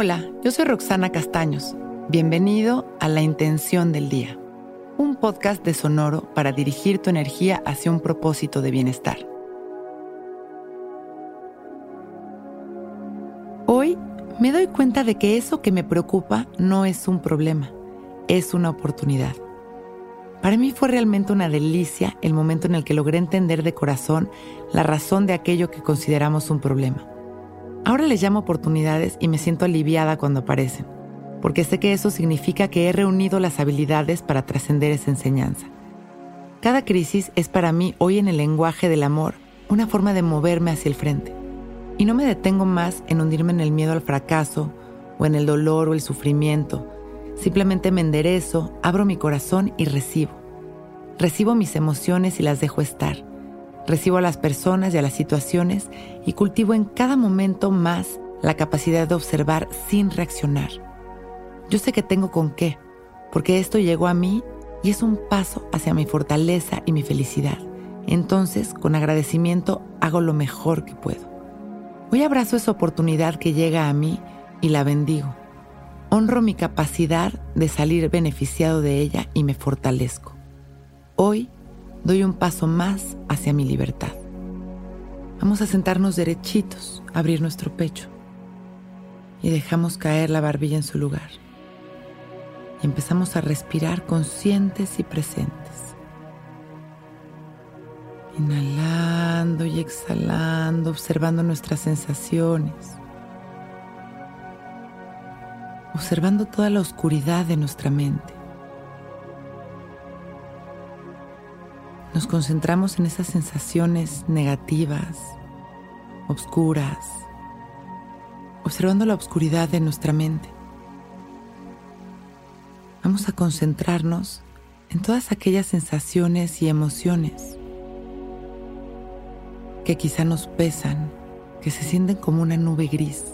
Hola, yo soy Roxana Castaños. Bienvenido a La Intención del Día, un podcast de Sonoro para dirigir tu energía hacia un propósito de bienestar. Hoy me doy cuenta de que eso que me preocupa no es un problema, es una oportunidad. Para mí fue realmente una delicia el momento en el que logré entender de corazón la razón de aquello que consideramos un problema. Ahora les llamo oportunidades y me siento aliviada cuando aparecen, porque sé que eso significa que he reunido las habilidades para trascender esa enseñanza. Cada crisis es para mí hoy en el lenguaje del amor una forma de moverme hacia el frente. Y no me detengo más en hundirme en el miedo al fracaso o en el dolor o el sufrimiento. Simplemente me enderezo, abro mi corazón y recibo. Recibo mis emociones y las dejo estar Recibo a las personas y a las situaciones y cultivo en cada momento más la capacidad de observar sin reaccionar. Yo sé que tengo con qué, porque esto llegó a mí y es un paso hacia mi fortaleza y mi felicidad. Entonces, con agradecimiento, hago lo mejor que puedo. Hoy abrazo esa oportunidad que llega a mí y la bendigo. Honro mi capacidad de salir beneficiado de ella y me fortalezco. Hoy doy un paso más hacia mi libertad. Vamos a sentarnos derechitos, abrir nuestro pecho y dejamos caer la barbilla en su lugar. Y empezamos a respirar conscientes y presentes. Inhalando y exhalando, observando nuestras sensaciones. Observando toda la oscuridad de nuestra mente. Nos concentramos en esas sensaciones negativas, oscuras, observando la oscuridad de nuestra mente. Vamos a concentrarnos en todas aquellas sensaciones y emociones que quizá nos pesan, que se sienten como una nube gris,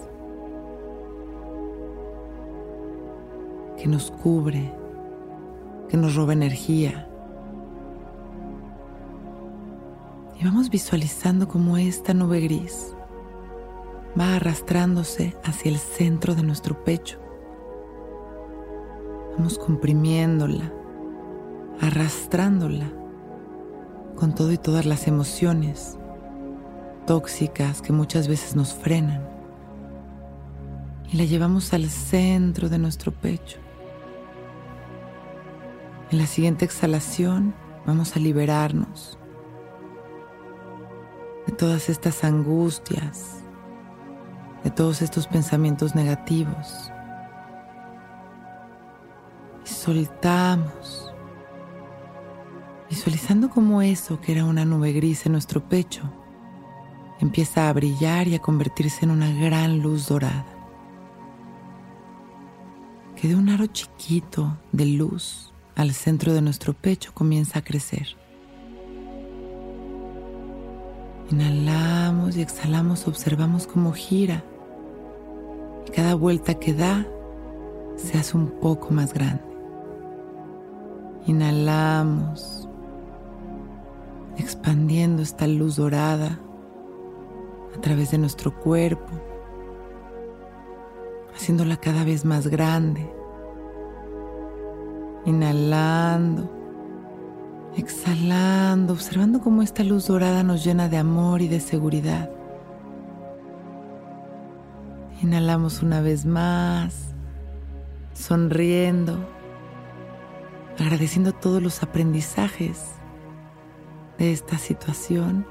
que nos cubre, que nos roba energía Y vamos visualizando cómo esta nube gris va arrastrándose hacia el centro de nuestro pecho. Vamos comprimiéndola, arrastrándola con todo y todas las emociones tóxicas que muchas veces nos frenan. Y la llevamos al centro de nuestro pecho. En la siguiente exhalación vamos a liberarnos de todas estas angustias, de todos estos pensamientos negativos. Y soltamos, visualizando como eso que era una nube gris en nuestro pecho empieza a brillar y a convertirse en una gran luz dorada. Que de un aro chiquito de luz al centro de nuestro pecho comienza a crecer. Inhalamos y exhalamos, observamos cómo gira. Y cada vuelta que da se hace un poco más grande. Inhalamos, expandiendo esta luz dorada a través de nuestro cuerpo, haciéndola cada vez más grande. Inhalando exhalando, observando cómo esta luz dorada nos llena de amor y de seguridad. Inhalamos una vez más, sonriendo, agradeciendo todos los aprendizajes de esta situación.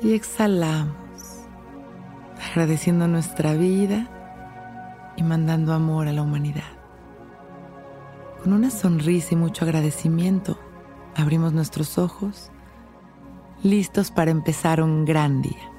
Y exhalamos, agradeciendo nuestra vida y mandando amor a la humanidad. Con una sonrisa y mucho agradecimiento, abrimos nuestros ojos, listos para empezar un gran día.